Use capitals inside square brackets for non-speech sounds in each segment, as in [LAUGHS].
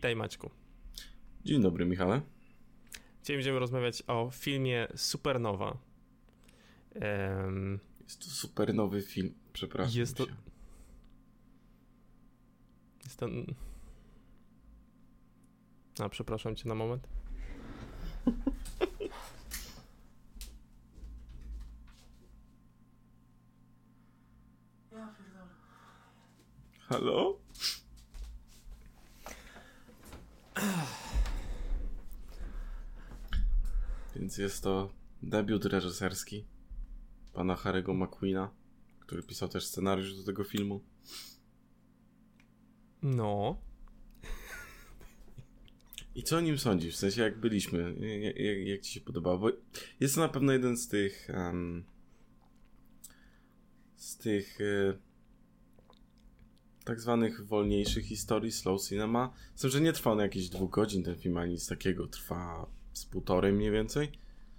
Witaj Maćku. Dzień dobry Michale. Dzisiaj będziemy rozmawiać o filmie Supernowa. Um, jest to super nowy film, przepraszam jest to... Się. Jest to... A, przepraszam cię na moment. Halo? Więc jest to debiut reżyserski pana Harry'ego McQueena, który pisał też scenariusz do tego filmu. No. I co o nim sądzisz? W sensie, jak byliśmy, jak, jak, ci się podobało? Bo jest to na pewno jeden z tych. Um, z tych. E, tak zwanych wolniejszych historii, slow cinema. Z tym, że nie trwa on jakieś dwóch godzin ten film, ani nic takiego. Trwa z półtorej mniej więcej.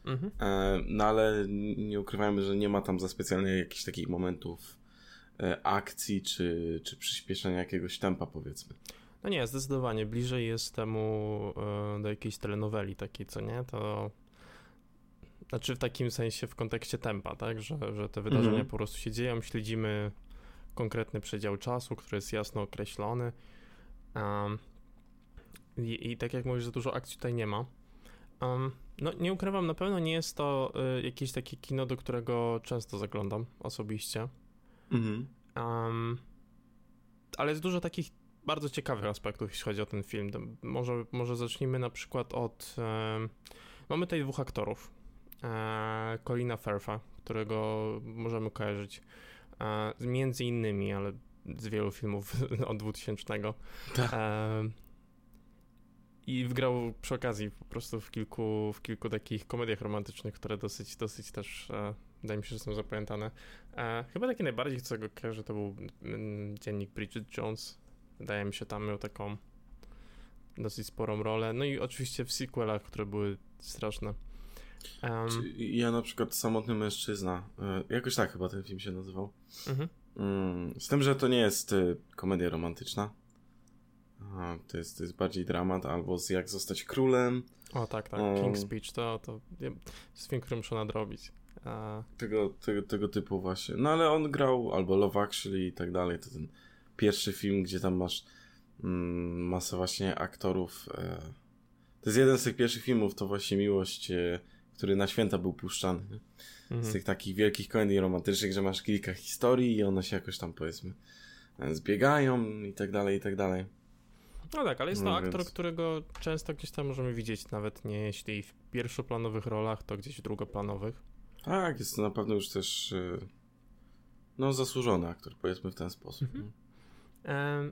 Mhm. E, no ale nie ukrywajmy, że nie ma tam za specjalnie jakichś takich momentów e, akcji, czy, czy przyspieszenia jakiegoś tempa, powiedzmy. No nie, zdecydowanie. Bliżej jest temu e, do jakiejś telenoweli takiej, co nie? To znaczy w takim sensie w kontekście tempa, tak? Że, że te wydarzenia mhm. po prostu się dzieją, śledzimy konkretny przedział czasu, który jest jasno określony. Um, i, i, tak jak mówisz, za dużo akcji tutaj nie ma. Um, no nie ukrywam, na pewno nie jest to y, jakieś takie kino, do którego często zaglądam osobiście. Mhm. Um, ale jest dużo takich bardzo ciekawych aspektów, jeśli chodzi o ten film. może, może zacznijmy na przykład od... mamy tutaj dwóch aktorów. E, Colina Firtha, którego możemy kojarzyć między innymi, ale z wielu filmów [LAUGHS] od 2000. Tak. E, i wgrał przy okazji po prostu w kilku, w kilku takich komediach romantycznych, które dosyć, dosyć też e, wydaje mi się, że są zapamiętane. E, chyba taki najbardziej, co go kojarzę, to był mm, dziennik Bridget Jones. Wydaje mi się, tam miał taką dosyć sporą rolę. No i oczywiście w sequelach, które były straszne. Um, ja na przykład Samotny Mężczyzna. E, jakoś tak chyba ten film się nazywał. Mhm. Mm, z tym, że to nie jest e, komedia romantyczna. To, jest, to jest bardziej dramat, albo z Jak zostać królem. O tak, tak. O... King's Speech to, to jest film, który muszę nadrobić. A... Tego, tego, tego typu właśnie. No ale on grał, albo Love Actually i tak dalej. To ten pierwszy film, gdzie tam masz mm, masę właśnie aktorów. E... To jest jeden z tych pierwszych filmów, to właśnie Miłość, e... który na święta był puszczany. Mhm. Z tych takich wielkich komedii romantycznych, że masz kilka historii i one się jakoś tam powiedzmy e, zbiegają i tak dalej, i tak dalej. No tak, ale jest to no aktor, więc... którego często gdzieś tam możemy widzieć, nawet nie jeśli w pierwszoplanowych rolach, to gdzieś w drugoplanowych. Tak, jest to na pewno już też y, no zasłużony aktor, powiedzmy w ten sposób. Mhm. No.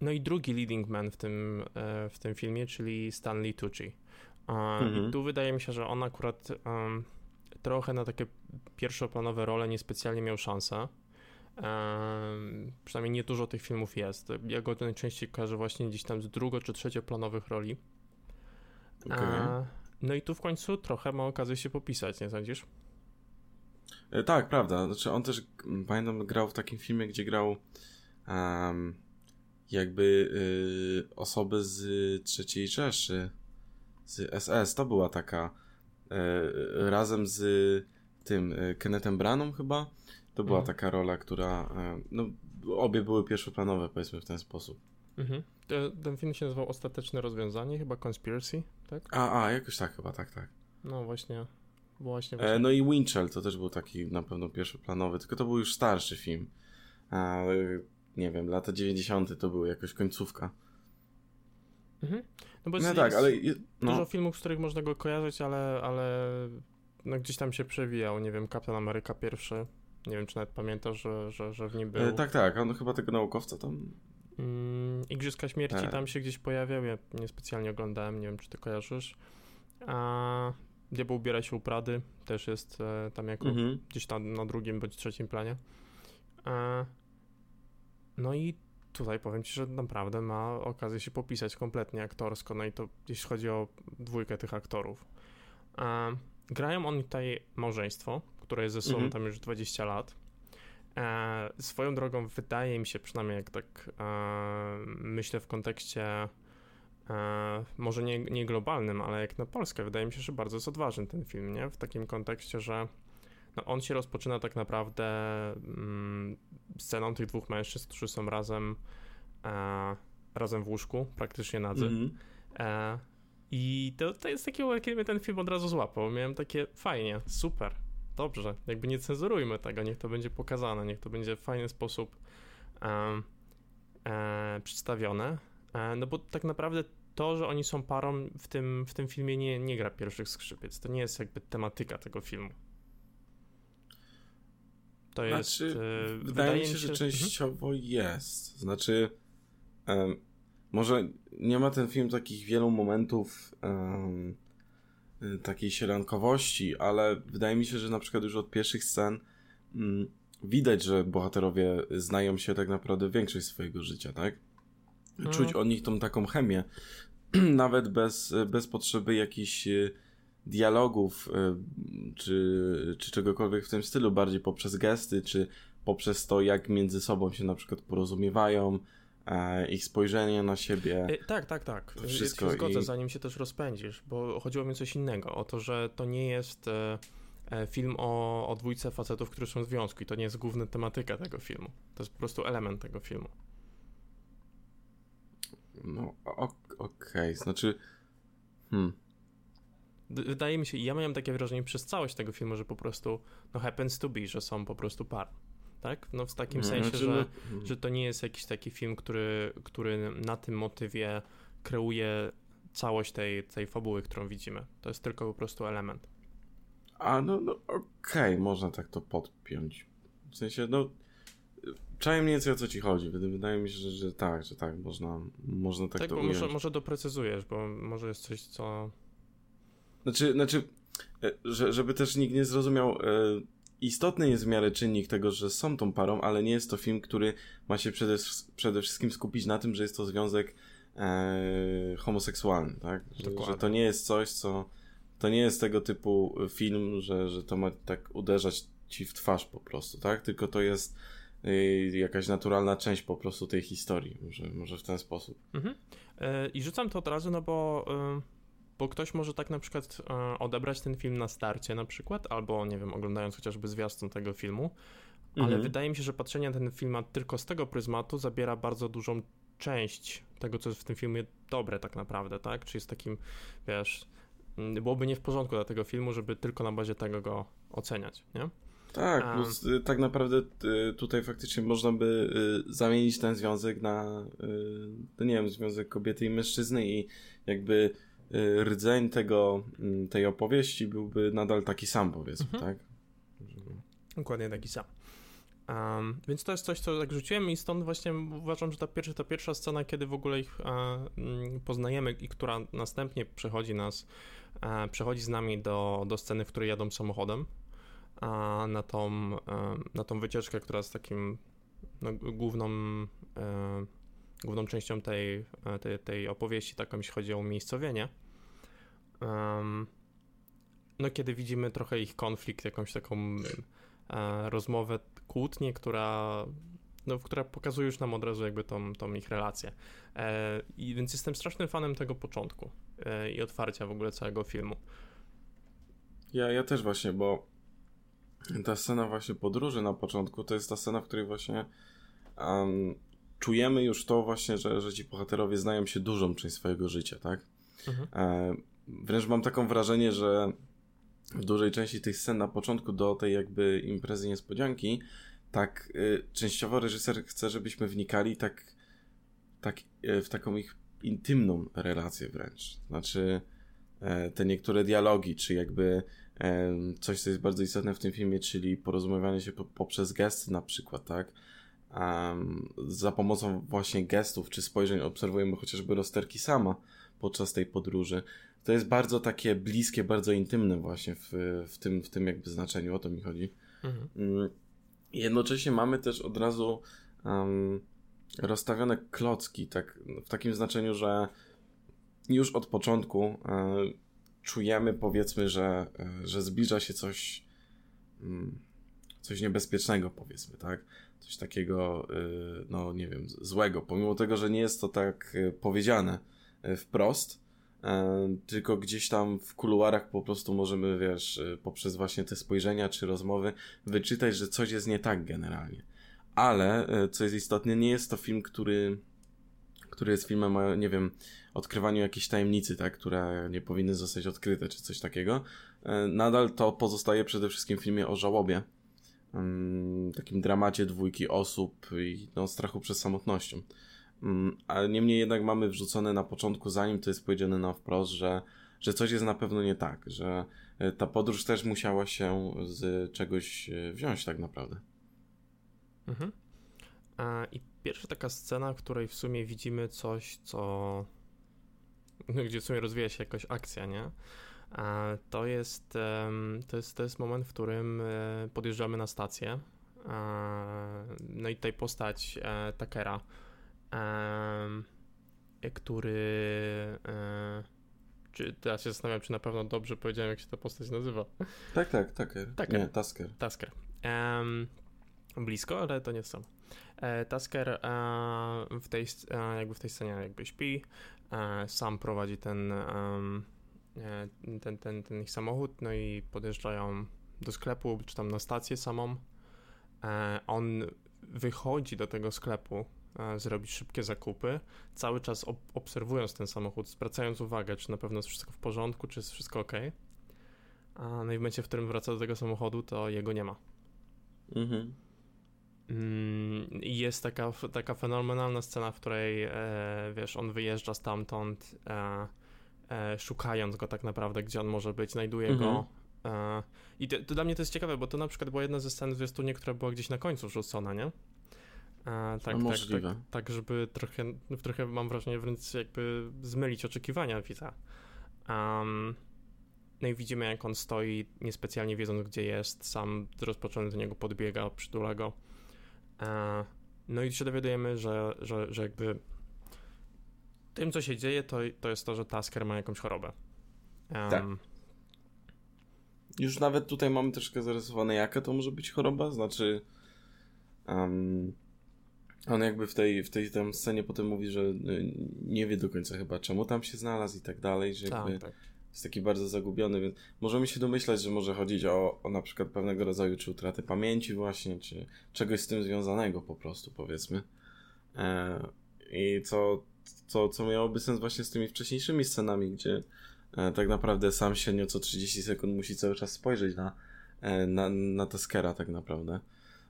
no i drugi leading man w tym, e, w tym filmie, czyli Stanley Tucci. Mhm. I tu wydaje mi się, że on akurat um, trochę na takie pierwszoplanowe role niespecjalnie miał szansę. Um, przynajmniej nie dużo tych filmów jest. Ja go najczęściej kojarzę właśnie gdzieś tam z drugo- czy trzecioplanowych roli. Okay. no i tu w końcu trochę ma okazję się popisać, nie sądzisz? E, tak, prawda. Znaczy on też, pamiętam, grał w takim filmie, gdzie grał um, jakby y, osoby z trzeciej Rzeszy, z SS. To była taka y, razem z tym y, Kennethem Braną chyba to była mhm. taka rola, która. E, no, obie były pierwszoplanowe, powiedzmy w ten sposób. Mhm. Ten film się nazywał Ostateczne Rozwiązanie, chyba Conspiracy, tak? A, a, jakoś tak chyba, tak, tak. No właśnie. Właśnie, właśnie. E, no i Winchell to też był taki na pewno pierwszoplanowy, tylko to był już starszy film. Nie wiem, lata 90. to były jakoś końcówka. Mhm. No bo no jest, tak, ale. No. Dużo filmów, z których można go kojarzyć, ale, ale no gdzieś tam się przewijał. Nie wiem, Kapitan Ameryka pierwszy. Nie wiem, czy nawet pamiętasz, że, że, że w nim był. E, tak, tak, on chyba tego naukowca tam. Mm, Igrzyska Śmierci e. tam się gdzieś pojawiał, ja niespecjalnie oglądałem, nie wiem, czy ty kojarzysz. A Diabeł ubiera się u Prady, też jest e, tam jako mhm. gdzieś tam na drugim bądź trzecim planie. E, no i tutaj powiem ci, że naprawdę ma okazję się popisać kompletnie aktorsko, no i to jeśli chodzi o dwójkę tych aktorów. Grają oni tutaj małżeństwo, które jest ze sobą mhm. tam już 20 lat. E, swoją drogą wydaje mi się, przynajmniej jak tak e, myślę w kontekście e, może nie, nie globalnym, ale jak na Polskę, wydaje mi się, że bardzo jest odważny ten film, nie? W takim kontekście, że no on się rozpoczyna tak naprawdę mm, sceną tych dwóch mężczyzn, którzy są razem e, razem w łóżku, praktycznie nadzy. Mm -hmm. e, I to, to jest takie, kiedy mnie ten film od razu złapał. Miałem takie, fajnie, super, dobrze, jakby nie cenzurujmy tego, niech to będzie pokazane, niech to będzie w fajny sposób e, e, przedstawione. E, no bo tak naprawdę to, że oni są parą w tym, w tym filmie nie, nie gra pierwszych skrzypiec. To nie jest jakby tematyka tego filmu. To znaczy, jest. Wydaje, wydaje mi się, że częściowo mhm. jest. Znaczy, um, może nie ma ten film takich wielu momentów um, takiej sielankowości, ale wydaje mi się, że na przykład już od pierwszych scen um, widać, że bohaterowie znają się tak naprawdę większość swojego życia, tak? Czuć mm. od nich tą taką chemię. [CLEARS THROAT] Nawet bez, bez potrzeby jakichś e, dialogów e, czy, czy czegokolwiek w tym stylu, bardziej poprzez gesty, czy poprzez to, jak między sobą się na przykład porozumiewają, e, ich spojrzenie na siebie. tak, tak, tak. Wszystko ja się zgodzę, i... zanim się też rozpędzisz, bo chodziło mi o coś innego, o to, że to nie jest film o, o dwójce facetów, którzy są w związku i to nie jest główna tematyka tego filmu. To jest po prostu element tego filmu. No, okej, okay. znaczy. Hmm. Wydaje mi się, ja miałem takie wrażenie przez całość tego filmu, że po prostu no happens to be, że są po prostu par. Tak? No w takim sensie, znaczy, że, no... Hmm. że to nie jest jakiś taki film, który, który na tym motywie kreuje całość tej, tej fabuły, którą widzimy. To jest tylko po prostu element. A no, no okej, okay, można tak to podpiąć. W sensie, no Czaję mniej więcej o co ci chodzi. Wydaje mi się, że, że tak, że tak, można, można tak, tak to ująć. Może, może doprecyzujesz, bo może jest coś, co... Znaczy, znaczy e, że, żeby też nikt nie zrozumiał, e, istotny jest w miarę czynnik tego, że są tą parą, ale nie jest to film, który ma się przede, przede wszystkim skupić na tym, że jest to związek e, homoseksualny, tak? Że, że, to nie jest coś, co... To nie jest tego typu film, że, że to ma tak uderzać ci w twarz po prostu, tak? Tylko to jest Y, jakaś naturalna część po prostu tej historii, może, może w ten sposób. Mhm. E, I rzucam to od razu, no bo, bo ktoś może tak na przykład e, odebrać ten film na starcie na przykład, albo nie wiem, oglądając chociażby zwiastun tego filmu, ale mhm. wydaje mi się, że patrzenie na ten film tylko z tego pryzmatu zabiera bardzo dużą część tego, co jest w tym filmie dobre tak naprawdę, tak? Czy jest takim, wiesz, byłoby nie w porządku dla tego filmu, żeby tylko na bazie tego go oceniać, nie? Tak, plus y, tak naprawdę y, tutaj faktycznie można by y, zamienić ten związek na, no nie wiem, związek kobiety i mężczyzny i jakby rdzeń tego, mm, tej opowieści byłby nadal taki sam, powiedzmy, mhm. tak? Dokładnie taki sam. Um, więc to jest coś, co tak rzuciłem i stąd właśnie uważam, że ta pierwsza, ta pierwsza scena, kiedy w ogóle ich mm, poznajemy i która następnie przechodzi nas, e, przechodzi z nami do, do sceny, w której jadą samochodem, a na tą, na tą wycieczkę, która jest takim no, główną, e, główną częścią tej, e, tej, tej opowieści, taką jeśli chodzi o umiejscowienie. No, kiedy widzimy trochę ich konflikt, jakąś taką e, rozmowę, kłótnię, która, no, która pokazuje już nam od razu jakby tą, tą ich relację. I więc jestem strasznym fanem tego początku i otwarcia w ogóle całego filmu. Ja, ja też właśnie, bo ta scena właśnie podróży na początku, to jest ta scena, w której właśnie um, czujemy już to właśnie, że, że ci bohaterowie znają się dużą część swojego życia, tak? Mhm. E, wręcz mam taką wrażenie, że w dużej części tych scen na początku do tej jakby imprezy niespodzianki, tak y, częściowo reżyser chce, żebyśmy wnikali tak, tak y, w taką ich intymną relację wręcz. Znaczy e, te niektóre dialogi, czy jakby coś, co jest bardzo istotne w tym filmie, czyli porozumiewanie się po, poprzez gesty na przykład, tak? Um, za pomocą właśnie gestów czy spojrzeń obserwujemy chociażby rozterki sama podczas tej podróży. To jest bardzo takie bliskie, bardzo intymne właśnie w, w, tym, w tym jakby znaczeniu, o to mi chodzi. Mhm. Um, jednocześnie mamy też od razu um, rozstawione klocki, tak, w takim znaczeniu, że już od początku um, czujemy powiedzmy, że, e, że zbliża się coś mm, coś niebezpiecznego powiedzmy, tak? Coś takiego, e, no nie wiem, złego, pomimo tego, że nie jest to tak e, powiedziane wprost, tylko gdzieś tam w kuluarach po prostu możemy, wiesz, poprzez właśnie te spojrzenia czy rozmowy wyczytać, że coś jest nie tak generalnie. Ale, co jest istotne, nie jest to film, który który jest filmem o, nie wiem, odkrywaniu jakiejś tajemnicy, tak, które nie powinny zostać odkryte, czy coś takiego. Nadal to pozostaje przede wszystkim w filmie o żałobie. Mm, takim dramacie dwójki osób i no, strachu przed samotnością. Mm, ale niemniej jednak mamy wrzucone na początku, zanim to jest powiedziane na wprost, że, że coś jest na pewno nie tak, że e, ta podróż też musiała się z czegoś e, wziąć tak naprawdę. Mhm. I pierwsza taka scena, w której w sumie widzimy coś, co. No, gdzie w sumie rozwija się jakaś akcja, nie? To jest, to jest, to jest moment, w którym e, podjeżdżamy na stację. No i tutaj postać e, Takera, który. E, czy teraz się zastanawiam, czy na pewno dobrze powiedziałem, jak się ta postać nazywa. Tak, tak, Taker. Taker. Nie, Tasker. Tasker. blisko, ale to nie samo. Tasker w tej, jakby w tej scenie jakby śpi, sam prowadzi ten, ten, ten, ten ich samochód, no i podjeżdżają do sklepu, czy tam na stację samą. On wychodzi do tego sklepu, zrobić szybkie zakupy, cały czas ob obserwując ten samochód, zwracając uwagę, czy na pewno jest wszystko w porządku, czy jest wszystko ok. No i w momencie, w którym wraca do tego samochodu, to jego nie ma. Mhm. Mm, jest taka, taka fenomenalna scena, w której e, wiesz, on wyjeżdża stamtąd, e, e, szukając go tak naprawdę, gdzie on może być, znajduje mhm. go. E, I to, to, dla mnie to jest ciekawe, bo to na przykład była jedna ze scen w zwiastunie, która była gdzieś na końcu wrzucona, nie? E, tak, tak, tak, tak, żeby trochę, trochę mam wrażenie wręcz jakby zmylić oczekiwania widza. Um, no i widzimy, jak on stoi, niespecjalnie wiedząc, gdzie jest, sam rozpoczęty do niego podbiega, przytula go. E, no i się dowiadujemy, że, że, że jakby tym, co się dzieje, to, to jest to, że Tasker ma jakąś chorobę. Um, tak. Już nawet tutaj mamy troszkę zarysowane, jaka to może być choroba, znaczy um, on jakby w tej, w tej tam scenie potem mówi, że y, nie wie do końca chyba czemu tam się znalazł i tak dalej, że tak, jakby tak jest taki bardzo zagubiony, więc możemy się domyślać, że może chodzić o, o na przykład pewnego rodzaju czy utratę pamięci właśnie, czy czegoś z tym związanego po prostu, powiedzmy. E, I co, co, co miałoby sens właśnie z tymi wcześniejszymi scenami, gdzie e, tak naprawdę sam średnio co 30 sekund musi cały czas spojrzeć na, e, na, na Taskera tak naprawdę.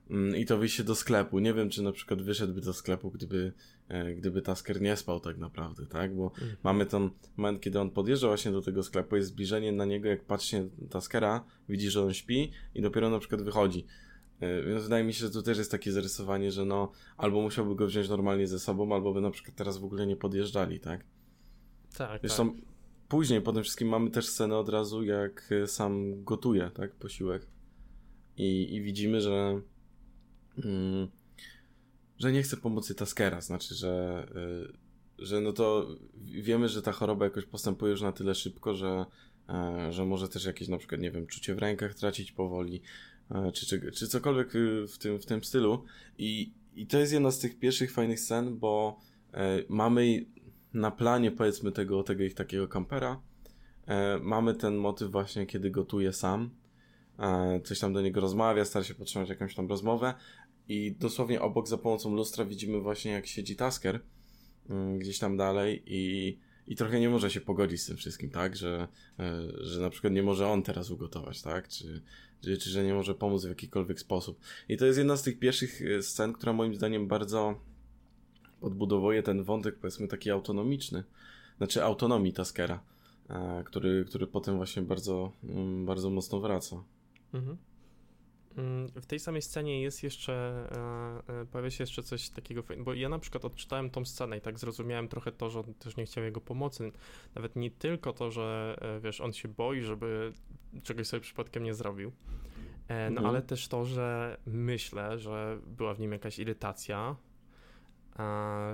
Mm, I to wyjście do sklepu. Nie wiem, czy na przykład wyszedłby do sklepu, gdyby, e, gdyby Tasker nie spał tak naprawdę, tak? Bo mhm. mamy ten moment, kiedy on podjeżdża właśnie do tego sklepu, jest zbliżenie na niego, jak patrzy Taskera, widzi, że on śpi i dopiero na przykład wychodzi. E, więc wydaje mi się, że tu też jest takie zarysowanie, że no, albo musiałby go wziąć normalnie ze sobą, albo by na przykład teraz w ogóle nie podjeżdżali, tak? Tak, Zresztą tak. później po tym wszystkim mamy też scenę od razu, jak sam gotuje, tak? Posiłek. I, i widzimy, że Mm, że nie chce pomocy Taskera, znaczy, że, y, że no to wiemy, że ta choroba jakoś postępuje już na tyle szybko, że, e, że może też jakieś na przykład, nie wiem, czucie w rękach tracić powoli, e, czy, czy, czy cokolwiek y, w tym, w tym stylu. I, I to jest jedna z tych pierwszych fajnych scen, bo e, mamy na planie powiedzmy tego, tego ich takiego kampera, mamy ten motyw właśnie, kiedy gotuje sam, coś tam do niego rozmawia, stara się podtrzymać jakąś tam rozmowę, i dosłownie obok za pomocą lustra widzimy właśnie jak siedzi Tasker mm, gdzieś tam dalej i, i trochę nie może się pogodzić z tym wszystkim, tak? Że, e, że na przykład nie może on teraz ugotować, tak? Czy, czy, czy że nie może pomóc w jakikolwiek sposób. I to jest jedna z tych pierwszych e, scen, która moim zdaniem bardzo podbudowuje ten wątek, powiedzmy, taki autonomiczny. Znaczy autonomii Taskera, e, który, który potem właśnie bardzo, mm, bardzo mocno wraca. Mhm. Mm, w tej samej scenie jest jeszcze, e, e, pojawia się jeszcze coś takiego, bo ja na przykład odczytałem tą scenę i tak zrozumiałem trochę to, że on też nie chciał jego pomocy. Nawet nie tylko to, że e, wiesz, on się boi, żeby czegoś sobie przypadkiem nie zrobił. No mhm. ale też to, że myślę, że była w nim jakaś irytacja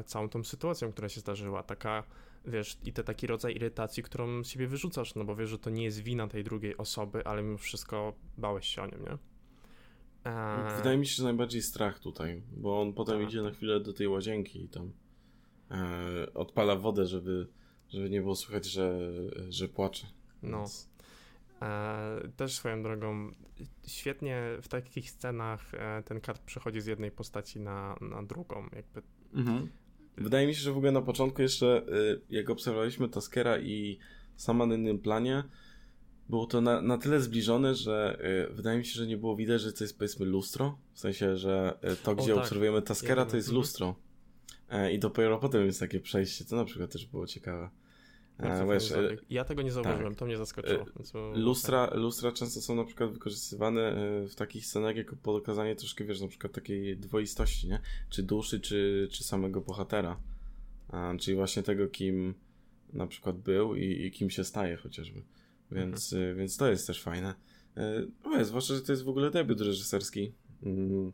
całą tą sytuacją, która się zdarzyła. Taka, wiesz, i to taki rodzaj irytacji, którą z siebie wyrzucasz, no bo wiesz, że to nie jest wina tej drugiej osoby, ale mimo wszystko bałeś się o nim, nie? Eee... Wydaje mi się, że najbardziej strach tutaj, bo on potem tak. idzie na chwilę do tej łazienki i tam e, odpala wodę, żeby, żeby nie było słychać, że, że płacze. No. Więc... E, też swoją drogą, świetnie w takich scenach ten kart przechodzi z jednej postaci na, na drugą. Jakby. Mhm. Wydaje mi się, że w ogóle na początku jeszcze, y, jak obserwowaliśmy Taskera i sama na innym planie, było to na, na tyle zbliżone, że y, wydaje mi się, że nie było widać, że to jest powiedzmy lustro. W sensie, że y, to, gdzie o, tak. obserwujemy Taskera, to jest mhm. lustro. E, I dopiero potem jest takie przejście, to na przykład też było ciekawe. E, wiesz, e, ja tego nie zauważyłem, tak. to mnie zaskoczyło. E, lustra, lustra często są na przykład wykorzystywane w takich scenach jako pokazanie troszkę, wiesz, na przykład takiej dwoistości, nie? Czy duszy, czy, czy samego bohatera. A, czyli właśnie tego, kim na przykład był i, i kim się staje chociażby. Więc, mhm. więc to jest też fajne. No, zwłaszcza, że to jest w ogóle debiut reżyserski mm,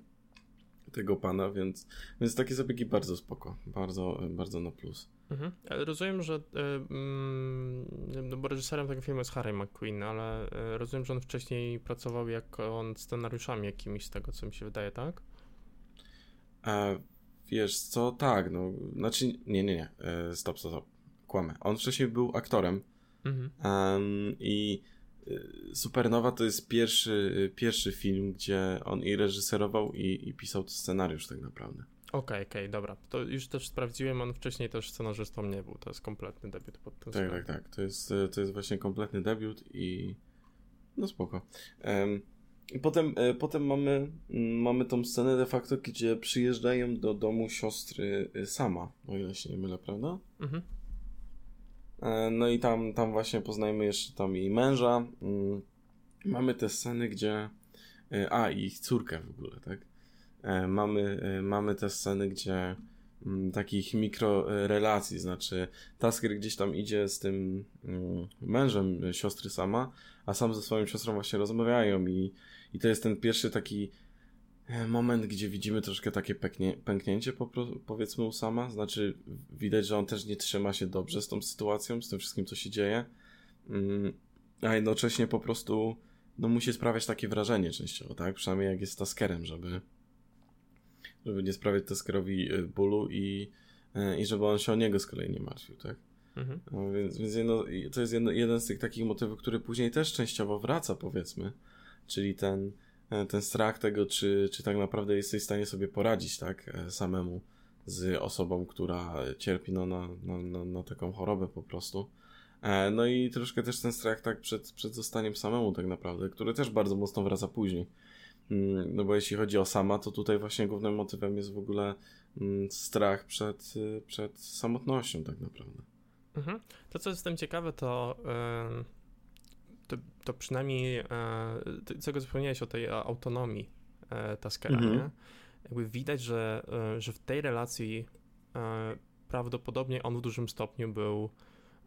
tego pana, więc, więc takie zabiegi bardzo spoko. Bardzo, bardzo na plus. Mhm. Rozumiem, że yy, no bo reżyserem tego filmu jest Harry McQueen, ale yy, rozumiem, że on wcześniej pracował jako on scenariuszami jakimiś z tego, co mi się wydaje, tak? A, wiesz co, tak, no, znaczy, nie, nie, nie, e, stop, stop, stop, kłamę. On wcześniej był aktorem mhm. um, i e, Supernowa to jest pierwszy, pierwszy film, gdzie on i reżyserował i, i pisał scenariusz tak naprawdę. Okej, okay, okej, okay, dobra. To już też sprawdziłem, on wcześniej też scenarzystą nie był. To jest kompletny debiut pod tym Tak, tak, tak. To jest, e, to jest właśnie kompletny debiut i no spoko. Um, i potem, potem mamy, mm, mamy tą scenę de facto, gdzie przyjeżdżają do domu siostry sama, o ile się nie mylę, prawda? Mhm. No i tam, tam właśnie poznajemy jeszcze tam jej męża. Mm, mamy te sceny, gdzie. A, i ich córkę w ogóle, tak? E, mamy, e, mamy te sceny, gdzie mm, takich mikrorelacji, znaczy Tasker gdzieś tam idzie z tym mm, mężem siostry sama, a sam ze swoją siostrą właśnie rozmawiają i, i to jest ten pierwszy taki e, moment, gdzie widzimy troszkę takie pęknie, pęknięcie po, powiedzmy u sama, znaczy widać, że on też nie trzyma się dobrze z tą sytuacją, z tym wszystkim, co się dzieje, mm, a jednocześnie po prostu no, musi sprawiać takie wrażenie częściowo, tak? Przynajmniej jak jest Taskerem, żeby żeby nie sprawiać Taskerowi y, bólu i, y, i żeby on się o niego z kolei nie martwił, tak? Mhm. No, więc więc jedno, to jest jedno, jeden z tych takich motywów, który później też częściowo wraca, powiedzmy, czyli ten, e, ten strach tego, czy, czy tak naprawdę jesteś w stanie sobie poradzić, tak, e, samemu z osobą, która cierpi no, na, na, na, taką chorobę po prostu. E, no i troszkę też ten strach tak przed, przed zostaniem samemu tak naprawdę, który też bardzo mocno wraca później. Mm, no bo jeśli chodzi o sama, to tutaj właśnie głównym motywem jest w ogóle mm, strach przed, przed samotnością tak naprawdę. Mhm. To, co jest w tym ciekawe, to, to, to przynajmniej e, czego wspomniałeś o tej autonomii e, Taskera, mhm. nie? Jakby widać, że, e, że w tej relacji prawdopodobnie on w dużym stopniu był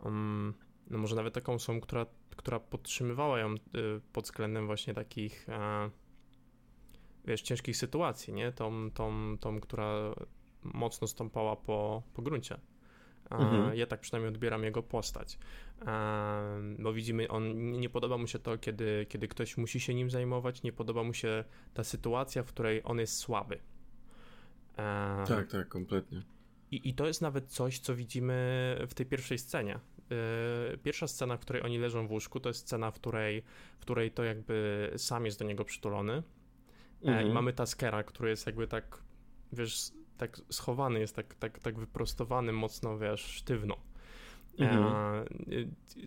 mm, no może nawet taką osobą, która, która podtrzymywała ją pod względem właśnie takich wiesz, ciężkich sytuacji, nie? Tą, tą, tą która mocno stąpała po, po gruncie. Mhm. Ja tak przynajmniej odbieram jego postać. Bo widzimy, on nie podoba mu się to, kiedy, kiedy ktoś musi się nim zajmować, nie podoba mu się ta sytuacja, w której on jest słaby. Tak, tak, kompletnie. I, I to jest nawet coś, co widzimy w tej pierwszej scenie. E, pierwsza scena, w której oni leżą w łóżku, to jest scena, w której, w której to jakby sam jest do niego przytulony Mhm. I mamy Taskera, który jest jakby tak, wiesz, tak schowany, jest tak, tak, tak wyprostowany mocno, wiesz, sztywno. Mhm.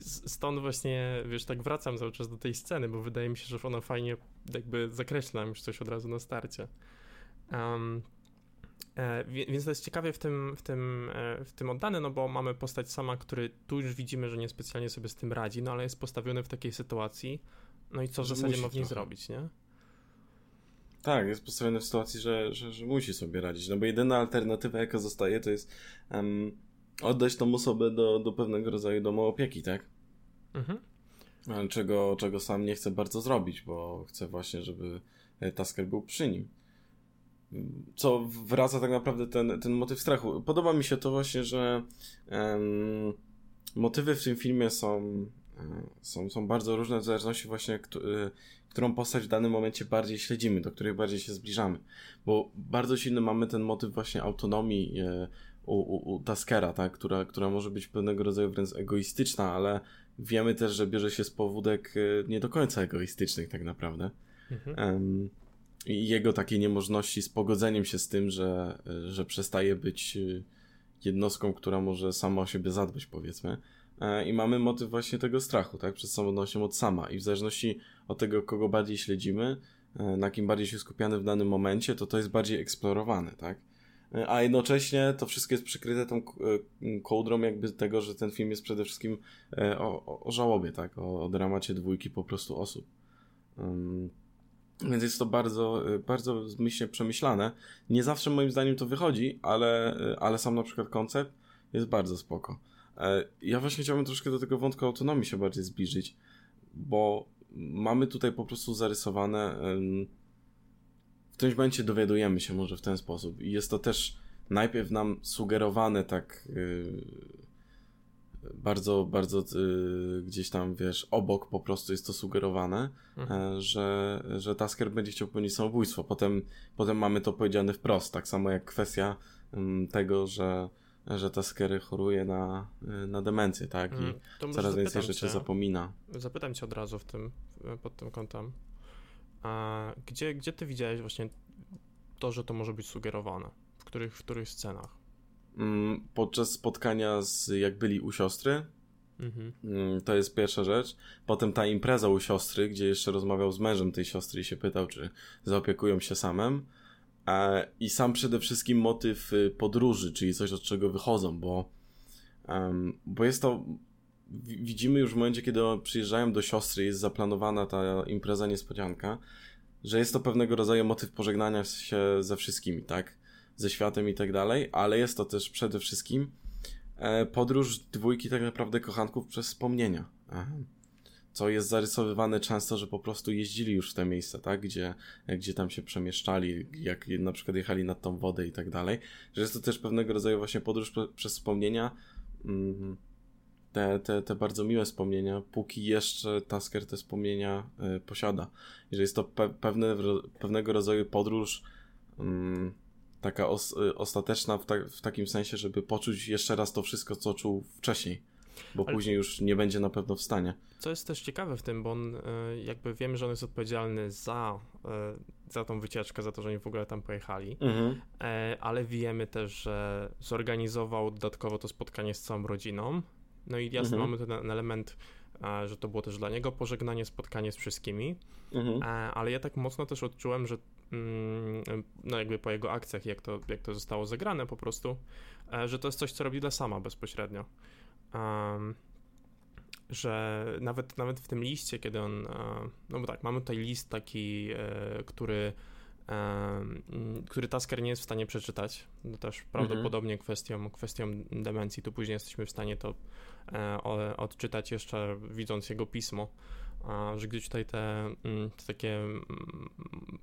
Stąd właśnie, wiesz, tak wracam cały czas do tej sceny, bo wydaje mi się, że ona fajnie jakby zakreśla już coś od razu na starcie. Um, więc to jest ciekawie w tym, w, tym, e, w tym oddane, no bo mamy postać sama, który tu już widzimy, że niespecjalnie sobie z tym radzi, no ale jest postawiony w takiej sytuacji, no i co w zasadzie ma w niej zrobić, nie? Tak, jest postawiony w sytuacji, że, że, że musi sobie radzić. No bo jedyna alternatywa, jaka zostaje, to jest um, oddać tą osobę do, do pewnego rodzaju domu opieki, tak? Mhm. Czego, czego sam nie chce bardzo zrobić, bo chce właśnie, żeby e, Tasker był przy nim. Co wraca tak naprawdę ten, ten motyw strachu. Podoba mi się to właśnie, że um, motywy w tym filmie są, e, są, są bardzo różne w zależności właśnie, którą postać w danym momencie bardziej śledzimy, do której bardziej się zbliżamy. Bo bardzo silny mamy ten motyw właśnie autonomii e, u, u, u Taskera, tak? która, która może być pewnego rodzaju wręcz egoistyczna, ale wiemy też, że bierze się z powódek e, nie do końca egoistycznych tak naprawdę. Mhm. Um, I jego takiej niemożności z pogodzeniem się z tym, że, że przestaje być e, jednostką, która może sama o siebie zadbać, powiedzmy. E, I mamy motyw właśnie tego strachu, tak? Przed samotnością od sama. I w zależności od tego, kogo bardziej śledzimy, na kim bardziej się skupiamy w danym momencie, to to jest bardziej eksplorowane, tak? a jednocześnie to wszystko jest przykryte tą e, kołdrą jakby tego, że ten film jest przede wszystkim e, o, o żałobie, tak, o, o dramacie dwójki po prostu osób. Więc jest to bardzo, e, bardzo myślnie przemyślane. Nie zawsze moim zdaniem to wychodzi, ale, ale sam na przykład koncept jest bardzo spoko. Ja właśnie chciałbym troszkę do tego wątku autonomii się bardziej zbliżyć, bo mamy tutaj po prostu zarysowane w którymś momencie dowiadujemy się może w ten sposób. I jest to też najpierw nam sugerowane tak yy, bardzo, bardzo yy, gdzieś tam, wiesz, obok po prostu jest to sugerowane, mhm. że, że Tasker będzie chciał popełnić samobójstwo. Potem, potem mamy to powiedziane wprost, tak samo jak kwestia tego, że że Tasker choruje na, y, na demencję, tak? I mm, coraz więcej rzeczy cię, zapomina. Zapytam cię od razu w tym, pod tym kątem. A gdzie, gdzie ty widziałeś właśnie to, że to może być sugerowane? W których, w których scenach? Mm, podczas spotkania z jak byli u siostry. Mhm. Mm, to jest pierwsza rzecz. Potem ta impreza u siostry, gdzie jeszcze rozmawiał z mężem tej siostry i się pytał, czy zaopiekują się samym. I sam przede wszystkim motyw y, podróży, czyli coś, od czego wychodzą, bo, bo jest to widzimy już w momencie, kiedy przyjeżdżają do siostry, jest zaplanowana ta impreza niespodzianka, że jest to pewnego rodzaju motyw pożegnania się ze wszystkimi, tak? Ze światem i tak dalej, ale jest to też przede wszystkim e, podróż dwójki tak naprawdę kochanków przez wspomnienia. Co jest zarysowywane często, że po prostu jeździli już w te miejsca, tak? Gdzie, gdzie tam się przemieszczali, jak na przykład jechali nad tą wodę i tak dalej. Że jest to też pewnego rodzaju właśnie podróż przez wspomnienia. Mm, te, te, te bardzo miłe wspomnienia, póki jeszcze Tasker te wspomnienia y, posiada. Jeżeli jest to pe pewne, pewnego rodzaju podróż, y, taka os, y, ostateczna w, ta w, takim sensie, żeby poczuć jeszcze raz to wszystko, co czuł wcześniej, bo Ale... później już nie będzie na pewno w stanie. Co jest też ciekawe w tym, bo on, jakby wiemy, że on jest odpowiedzialny za, za tą wycieczkę, za to, że oni w ogóle tam pojechali, mhm. E, ale wiemy też, że zorganizował dodatkowo to spotkanie z całą rodziną, no i jasne, mhm. mamy ten element, że to było też dla niego pożegnanie, spotkanie z wszystkimi, mhm. ale ja tak mocno też odczułem, że mm, no jakby po jego akcjach, jak to, jak to zostało zagrane po prostu, że to jest coś, co robi dla sama bezpośrednio. Um, że nawet, nawet w tym liście, kiedy on, no bo tak, mamy tutaj list taki, e, który który Tasker nie jest w stanie przeczytać. To też prawdopodobnie mhm. kwestią, kwestią demencji. Tu później jesteśmy w stanie to e, odczytać jeszcze widząc jego pismo, że gdzieś tutaj te, mm, te takie mm,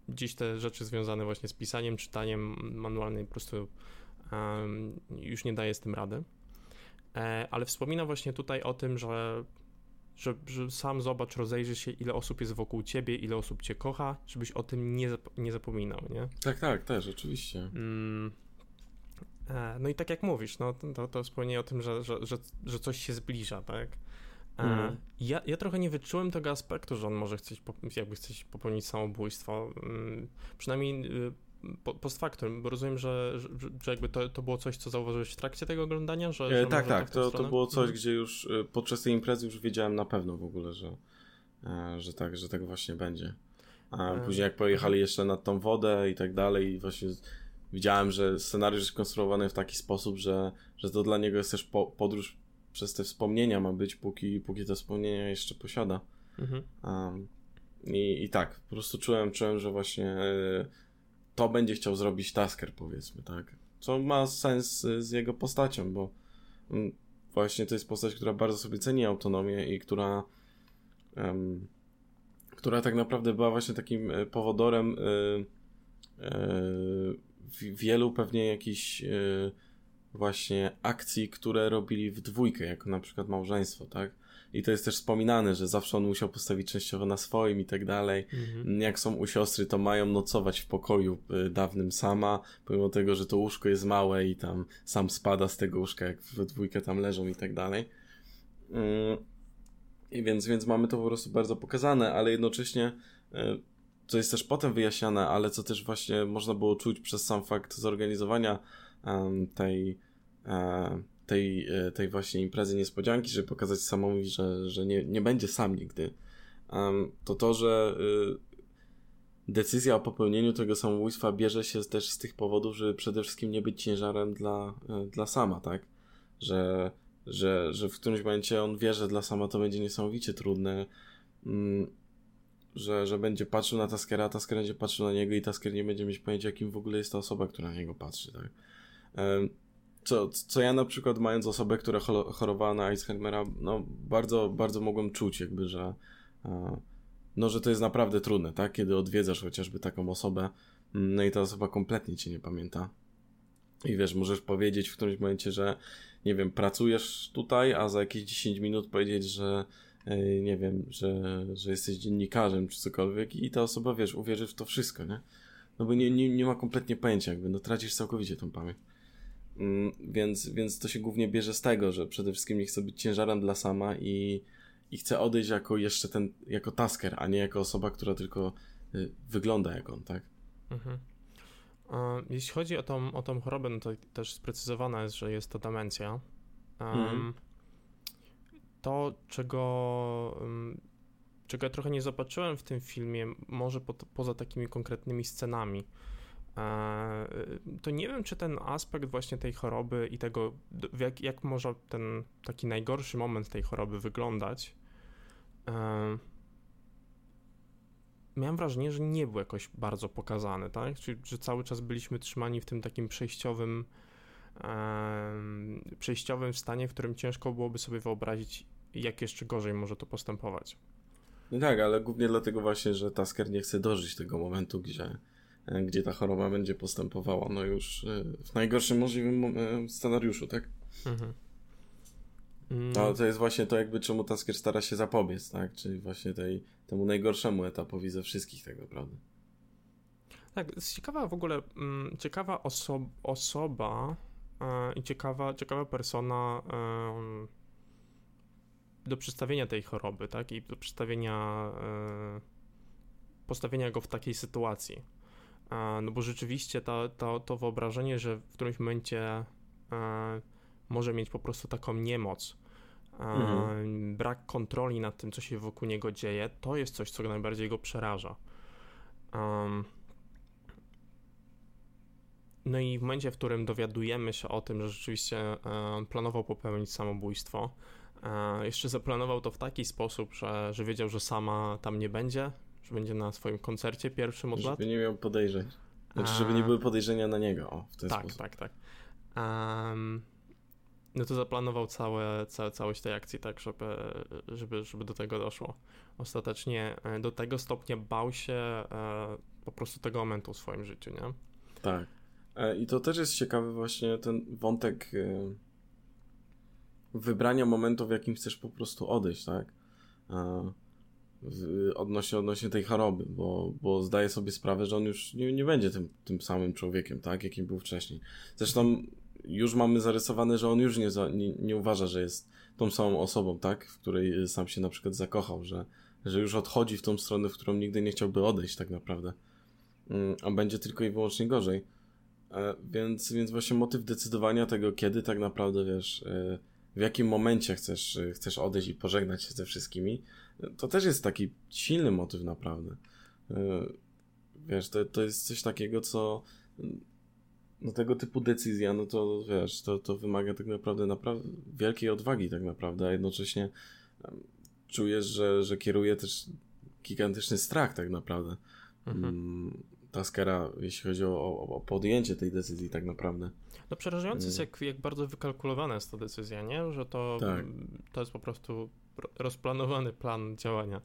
dziś te rzeczy związane właśnie z pisaniem, czytaniem manualnej po prostu już nie daje z tym rady. E, ale wspomina właśnie tutaj o tym, że że, że, sam zobacz, rozejrzyj się, ile osób jest wokół ciebie, ile osób cię kocha, żebyś o tym nie, zap nie zapominał, nie? Tak, tak, też, oczywiście. Mm, e, no i tak jak mówisz, no to, to wspomnienie o tym, że, że, że, że coś się zbliża, tak? Mm. ja, ja trochę nie wyczułem tego aspektu, że on może chcieć, jakby chcieć popełnić samobójstwo. Mm, przynajmniej y, post factum, bo rozumiem, że, że, że jakby to, to było coś, co zauważyłeś w trakcie tego oglądania? Że, e, że tak, tak, to, to było coś, mhm. gdzie już e, podczas tej imprezy już wiedziałem na pewno w ogóle, że, e, że tak, że tak właśnie będzie. A później jak pojechali jeszcze nad tą wodę i tak dalej, właśnie widziałem, że scenariusz jest konstruowany w taki sposób, że, że to dla niego jest też po, podróż przez te wspomnienia ma być, póki, póki te wspomnienia jeszcze posiada. Mhm. Um, i, I tak, po prostu czułem, czułem, że właśnie to będzie chciał zrobić Tasker, powiedzmy, tak. Co ma sens z jego postacią, bo mm, właśnie to jest postać, która bardzo sobie ceni autonomię i która um, która tak naprawdę była właśnie takim e, powodorem y, y, wielu pewnie jakichś y, właśnie akcji, które robili w dwójkę, jako na przykład małżeństwo, tak? I to jest też wspominane, że zawsze on musiał postawić częściowo na swoim i tak dalej. Mhm. Jak są u siostry, to mają nocować w pokoju y, dawnym sama, pomimo tego, że to łóżko jest małe i tam sam spada z tego łóżka, jak we dwójkę tam leżą i tak dalej. Mm, I więc, więc mamy to po prostu bardzo pokazane, ale jednocześnie y, co jest też potem wyjaśniane, ale co też właśnie można było czuć przez sam fakt zorganizowania um, tej, um, tej, e, tej właśnie imprezy niespodzianki, żeby pokazać samowi, że, że nie, nie będzie sam nigdy, to to, że y, decyzja o popełnieniu tego samobójstwa bierze się też z tych powodów, żeby przede wszystkim nie być ciężarem dla, y, dla sama, tak? Że, że, że w którymś momencie on wie, że dla sama to będzie niesamowicie trudne. Mm, że, że będzie patrzył na Taskera, a Tasker będzie patrzył na niego i Tasker nie będzie mieć pojęcia, jakim w ogóle jest ta osoba, która na niego patrzy, tak? Co, co ja na przykład, mając osobę, która chorowała na Alzheimera, no bardzo, bardzo mogłem czuć jakby, że no, że to jest naprawdę trudne, tak? Kiedy odwiedzasz chociażby taką osobę, mm, no i ta osoba kompletnie cię nie pamięta. I wiesz, możesz powiedzieć w którymś momencie, że nie wiem, pracujesz tutaj, a za jakieś 10 minut powiedzieć, że nie wiem, że, że jesteś dziennikarzem czy cokolwiek i ta osoba, wiesz, uwierzy w to wszystko, nie? No bo nie, nie, nie ma kompletnie pojęcia, jakby, no tracisz całkowicie tą pamięć. Mm, więc, więc to się głównie bierze z tego, że przede wszystkim nie chce być ciężarem dla sama i, i chce odejść jako jeszcze ten, jako tasker, a nie jako osoba, która tylko y, wygląda jak on, tak? Mhm. Jeśli chodzi o tą, o tą chorobę, no to też sprecyzowane jest, że jest to demencja. Mhm to, czego, czego ja trochę nie zobaczyłem w tym filmie, może po, poza takimi konkretnymi scenami, e, to nie wiem, czy ten aspekt właśnie tej choroby i tego, jak, jak może ten taki najgorszy moment tej choroby wyglądać, e, miałem wrażenie, że nie był jakoś bardzo pokazany, tak? Czyli, że cały czas byliśmy trzymani w tym takim przejściowym przejściowym stanie, w którym ciężko byłoby sobie wyobrazić, jak jeszcze gorzej może to postępować. No tak, ale głównie dlatego właśnie, że Tasker nie chce dożyć tego momentu, gdzie, e, gdzie ta choroba będzie postępowała, no już e, w najgorszym możliwym e, scenariuszu, tak? Mhm. No, to jest właśnie to, jakby czemu Tasker stara się zapobiec, tak? Czyli właśnie tej, temu najgorszemu etapowi ze wszystkich tak naprawdę. Tak, jest ciekawa w ogóle, mm, ciekawa oso osoba e, i ciekawa, ciekawa persona e, do przedstawienia tej choroby, tak? I do przedstawienia, e, postawienia go w takiej sytuacji. E, no bo rzeczywiście to, to, to wyobrażenie, że w którymś momencie e, może mieć po prostu taką niemoc, mhm. brak kontroli nad tym, co się wokół niego dzieje, to jest coś, co najbardziej go przeraża. No i w momencie, w którym dowiadujemy się o tym, że rzeczywiście on planował popełnić samobójstwo, jeszcze zaplanował to w taki sposób, że, że wiedział, że sama tam nie będzie, że będzie na swoim koncercie pierwszym od żeby lat. Żeby nie miał podejrzeń. Znaczy, żeby nie były podejrzenia na niego, o, w ten tak, sposób. Tak, tak, tak. Um, no to zaplanował całe, całe, całość tej akcji tak, żeby, żeby, żeby do tego doszło. Ostatecznie e, do tego stopnia bał się e, po prostu tego momentu w swoim życiu, nie? Tak. E, I to też jest ciekawy właśnie ten wątek wybrania momentu, w jakim chcesz po prostu odejść, tak? Odnośnie, odnośnie tej choroby, bo, bo zdaję sobie sprawę, że on już nie, nie będzie tym, tym samym człowiekiem, tak, jakim był wcześniej. Zresztą już mamy zarysowane, że on już nie, nie, nie uważa, że jest tą samą osobą, tak, w której sam się na przykład zakochał, że, że już odchodzi w tą stronę, w którą nigdy nie chciałby odejść tak naprawdę. Mm, a będzie tylko i wyłącznie gorzej. E, więc, więc właśnie motyw decydowania tego, kiedy tak naprawdę, wiesz, e, w jakim momencie chcesz, chcesz odejść i pożegnać się ze wszystkimi, to też jest taki silny motyw naprawdę. E, wiesz, to, to jest coś takiego, co no tego typu decyzja, no to wiesz, to, to wymaga tak naprawdę, naprawdę wielkiej odwagi tak naprawdę, a jednocześnie czujesz, że, że kieruje też gigantyczny strach tak naprawdę. Mhm. Mm, Taskera, jeśli chodzi o, o, podjęcie tej decyzji tak naprawdę. No przerażające jest, jak, jak bardzo wykalkulowana jest ta decyzja, nie? Że to, tak. to jest po prostu rozplanowany plan działania.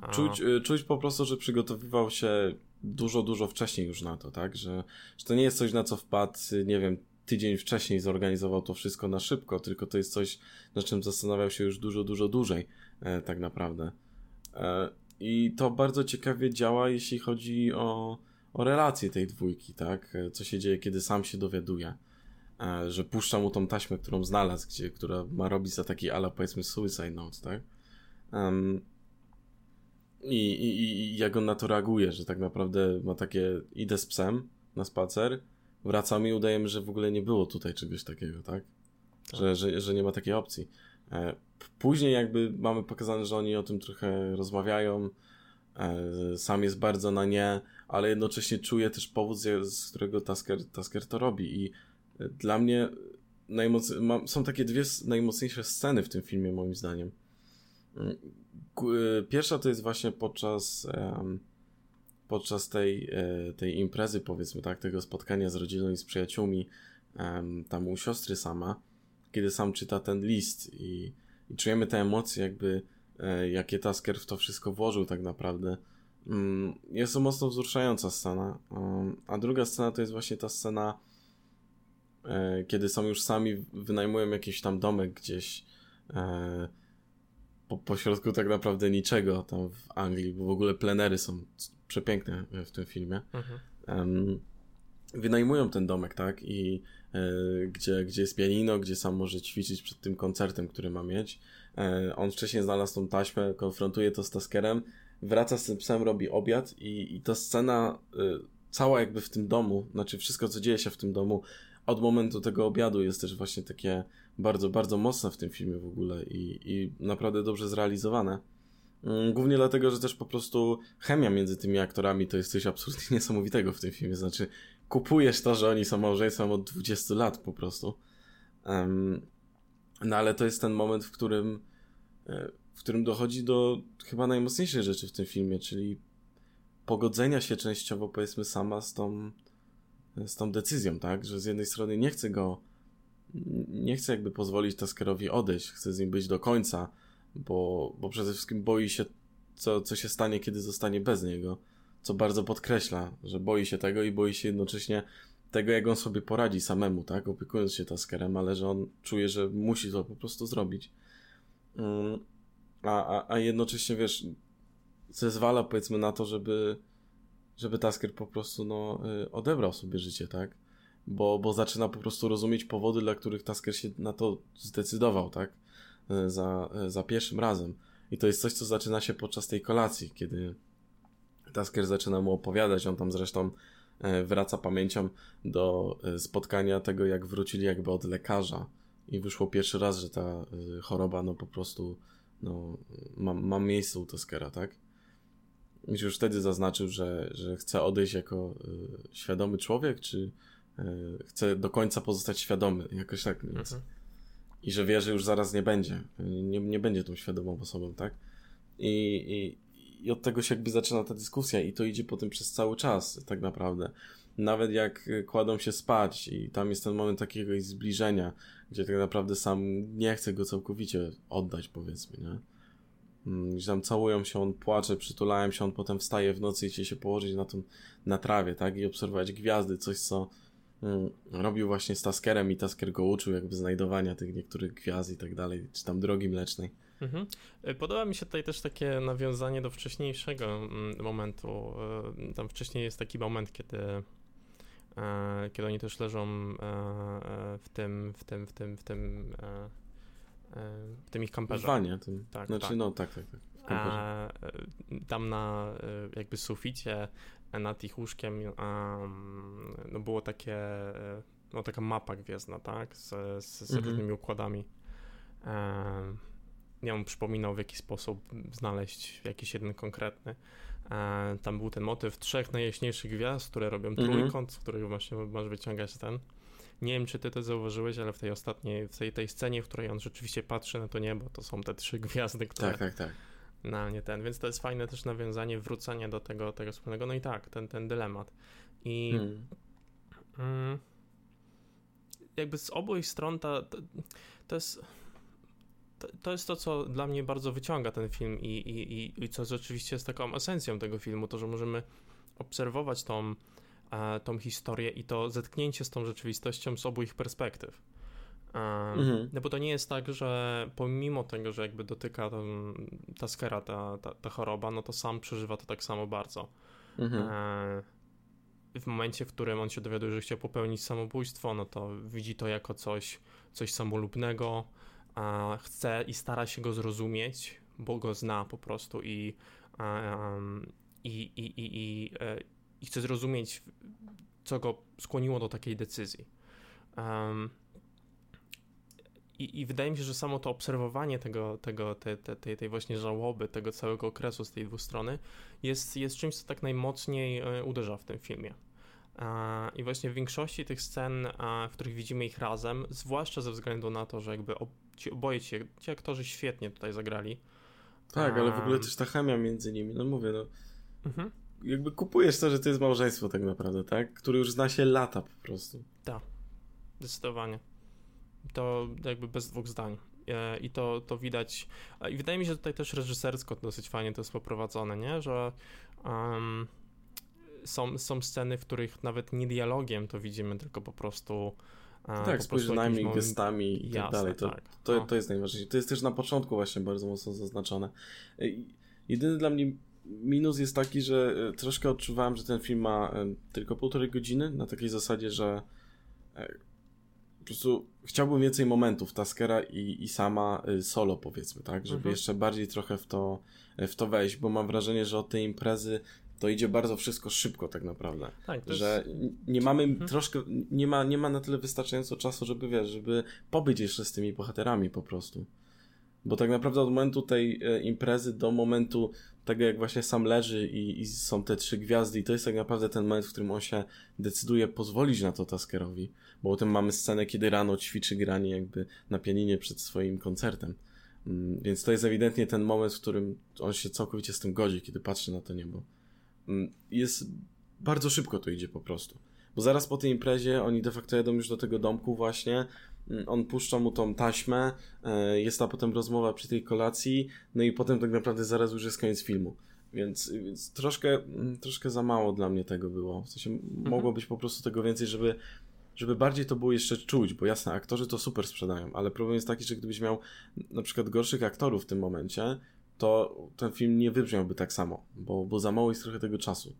A... Czuć, y, czuć po prostu, że przygotowywał się dużo, dużo wcześniej już na to, tak? Że, że to nie jest coś, na co wpadł, nie wiem, tydzień wcześniej zorganizował to wszystko na szybko, tylko to jest coś, na czym zastanawiał się już dużo, dużo dłużej, e, tak naprawdę. E, I to bardzo ciekawie działa, jeśli chodzi o, o relacje tej dwójki, tak? E, co się dzieje, kiedy sam się dowiaduje, że puszcza mu tą taśmę, którą znalazł, gdzie, która ma robić za taki ala, powiedzmy, suicide note, tak? Um, i, i, I jak on na to reaguje, że tak naprawdę ma takie, idę z psem na spacer, wracam i udajemy, że w ogóle nie było tutaj czegoś takiego, tak? tak. Że, że, że nie ma takiej opcji. E, później jakby mamy pokazane, że oni o tym trochę rozmawiają, e, sam jest bardzo na nie, ale jednocześnie czuje też powód, z którego Tasker, Tasker to robi i e, dla mnie najmoc... są takie dwie najmocniejsze sceny w tym filmie moim zdaniem. Mm, pierwsza to jest właśnie podczas podczas tej, tej imprezy, powiedzmy tak, tego spotkania z rodziną i z przyjaciółmi tam u siostry sama, kiedy sam czyta ten list i, i czujemy te emocje, jakby e, jakie Tasker w to wszystko włożył tak naprawdę. Mm, jest to mocno wzruszająca scena. A druga scena to jest właśnie ta scena, e, kiedy są już sami, wynajmują jakiś tam domek gdzieś e, po, po środku tak naprawdę niczego tam w Anglii, bo w ogóle plenery są przepiękne w tym filmie. Mhm. wynajmują ten domek, tak? I E, gdzie, gdzie jest pianino, gdzie sam może ćwiczyć przed tym koncertem, który ma mieć. E, on wcześniej znalazł tą taśmę, konfrontuje to z Taskerem, wraca z tym psem, robi obiad i, i ta scena e, cała jakby w tym domu, znaczy wszystko, co dzieje się w tym domu od momentu tego obiadu jest też właśnie takie bardzo, bardzo mocne w tym filmie w ogóle i, i naprawdę dobrze zrealizowane. Mm, głównie dlatego, że też po prostu chemia między tymi aktorami to jest coś absolutnie [LAUGHS] niesamowitego w tym filmie. Znaczy, kupujesz to, że oni są małżeństwem od 20 lat po prostu. Um, no ale to jest ten moment, w którym, e, w którym dochodzi do chyba najmocniejszej rzeczy w tym filmie, czyli pogodzenia się częściowo, powiedzmy, sama z tą, z tą decyzją, tak? Że z jednej strony nie chce go, nie chce jakby pozwolić Taskerowi odejść, chce z nim być do końca, bo, bo przede wszystkim boi się, co, co się stanie, kiedy zostanie bez niego co bardzo podkreśla, że boi się tego i boi się jednocześnie tego, jak on sobie poradzi samemu, tak, opiekując się Taskerem, ale że on czuje, że musi to po prostu zrobić. Mm, a, a, a jednocześnie, wiesz, zezwala powiedzmy na to, żeby, żeby Tasker po prostu, no, y, odebrał sobie życie, tak, bo, bo zaczyna po prostu rozumieć powody, dla których Tasker się na to zdecydował, tak, y, za, y, za pierwszym razem. I to jest coś, co zaczyna się podczas tej kolacji, kiedy Tasker zaczyna mu opowiadać, on tam zresztą wraca pamięcią do spotkania tego, jak wrócili jakby od lekarza i wyszło pierwszy raz, że ta choroba no po prostu no, ma, ma miejsce u Taskera, tak? I już wtedy zaznaczył, że, że chce odejść jako y, świadomy człowiek, czy y, chce do końca pozostać świadomy, jakoś tak, więc. Mhm. I że wie, że już zaraz nie będzie. Nie, nie będzie tą świadomą osobą, tak? I, i, i od tego się jakby zaczyna ta dyskusja i to idzie potem przez cały czas tak naprawdę. Nawet jak kładą się spać i tam jest ten moment takiego zbliżenia, gdzie tak naprawdę sam nie chce go całkowicie oddać powiedzmy, nie? Mm, gdzie tam całują się, on płacze, przytulają się, on potem wstaje w nocy i chce się położyć na, tym, na trawie, tak? I obserwować gwiazdy, coś co mm, robił właśnie z Taskerem i Tasker go uczył jakby znajdowania tych niektórych gwiazd i tak dalej, czy tam drogi mlecznej. Mhm. E, podoba mi się tutaj też takie nawiązanie do wcześniejszego mm, momentu. E, tam wcześniej jest taki moment, kiedy e, kiedy oni też leżą w tym, w tym, w tym, w tym, w tym ich kamperze. Wanie, tym. Tak, znaczy, tak. no tak, tak, tak. A, tam na jakby suficie nad ich łóżkiem no było takie, no taka mapa gwiezdna, tak, z, z, z mhm. różnymi układami nie on przypominał w jaki sposób znaleźć jakiś jeden konkretny. E, tam był ten motyw trzech najjaśniejszych gwiazd, które robią -hmm. trójkąt, z których właśnie masz wyciągać ten. Nie wiem, czy ty to zauważyłeś, ale w tej ostatniej, w tej, tej scenie, w której on rzeczywiście patrzy na to niebo, to są te trzy gwiazdy, które... Tak, tak, tak. Na nie ten, więc to jest fajne też nawiązanie, wrócenie do tego, tego wspólnego. No i tak, ten, ten dylemat. I hmm. mm, jakby z obu stron to, to jest to, jest to, co dla mnie bardzo wyciąga ten film i, i, i, i co rzeczywiście jest taką esencją tego filmu, to, że możemy obserwować tą tą historię i to zetknięcie z tą rzeczywistością z obu ich perspektyw. Mhm. No bo to nie jest tak, że pomimo tego, że jakby dotyka tam Taskera ta, ta, ta choroba, no to sam przeżywa to tak samo bardzo. Mhm. W momencie, w którym on się dowiaduje, że chciał popełnić samobójstwo, no to widzi to jako coś, coś samolubnego, a chce i stara się go zrozumieć, bo go zna po prostu i, i, i, i, i, e, i chce zrozumieć, co go skłoniło do takiej decyzji. Um, i, I, wydaje mi się, że samo to obserwowanie tego, tego, te, te, tej, tej właśnie żałoby, tego całego okresu z tej dwóch strony jest, jest czymś, co tak najmocniej e, uderza w tym filmie. I właśnie w większości tych scen, w których widzimy ich razem, zwłaszcza ze względu na to, że jakby ci oboje ci, ci aktorzy świetnie tutaj zagrali. Tak, ale w ogóle też ta chemia między nimi, no mówię, no. Mhm. Jakby kupujesz to, że to jest małżeństwo tak naprawdę, tak? Które już zna się lata po prostu. Tak, zdecydowanie. To jakby bez dwóch zdań. E, I to, to widać. I wydaje mi się, że tutaj też reżysersko dosyć fajnie to jest poprowadzone, nie? Że um, są, są sceny, w których nawet nie dialogiem to widzimy, tylko po prostu. E, tak, spojrzeniami, gestami i tak dalej. To, tak. to, no. to jest najważniejsze. To jest też na początku właśnie bardzo mocno zaznaczone. E, jedyny dla mnie minus jest taki, że troszkę odczuwałem, że ten film ma tylko półtorej godziny, na takiej zasadzie, że po prostu chciałbym więcej momentów Taskera i, i sama solo powiedzmy, tak, żeby mhm. jeszcze bardziej trochę w to, w to wejść, bo mam wrażenie, że od tej imprezy to idzie bardzo wszystko szybko tak naprawdę, tak, że jest... nie mamy mhm. troszkę, nie ma, nie ma na tyle wystarczająco czasu, żeby wiesz, żeby pobyć jeszcze z tymi bohaterami po prostu. Bo tak naprawdę od momentu tej e, imprezy do momentu tego, jak właśnie sam leży i, i, są te trzy gwiazdy, i to jest tak naprawdę ten moment, w którym on się decyduje pozwolić na to Taskerowi. Bo potem mamy scenę, kiedy rano ćwiczy granie jakby na pianinie przed swoim koncertem. Mm, więc to jest ewidentnie ten moment, w którym on się całkowicie z tym godzi, kiedy patrzy na to niebo. Mm, jest bardzo szybko to idzie po prostu. Bo zaraz po tej imprezie oni de facto jedą już do tego domku właśnie, on puszcza mu tą taśmę, e, jest ta potem rozmowa przy tej kolacji, no i potem tak naprawdę zaraz już jest koniec filmu. Więc, więc troszkę, troszkę za mało dla mnie tego było. W sensie mhm. mogło być po prostu tego więcej, żeby żeby bardziej to było jeszcze czuć, bo jasne, aktorzy to super sprzedają, ale problem jest taki, że gdybyś miał na przykład gorszych aktorów w tym momencie, to ten film nie wybrzmiałby tak samo, bo, bo za mało jest trochę tego czasu.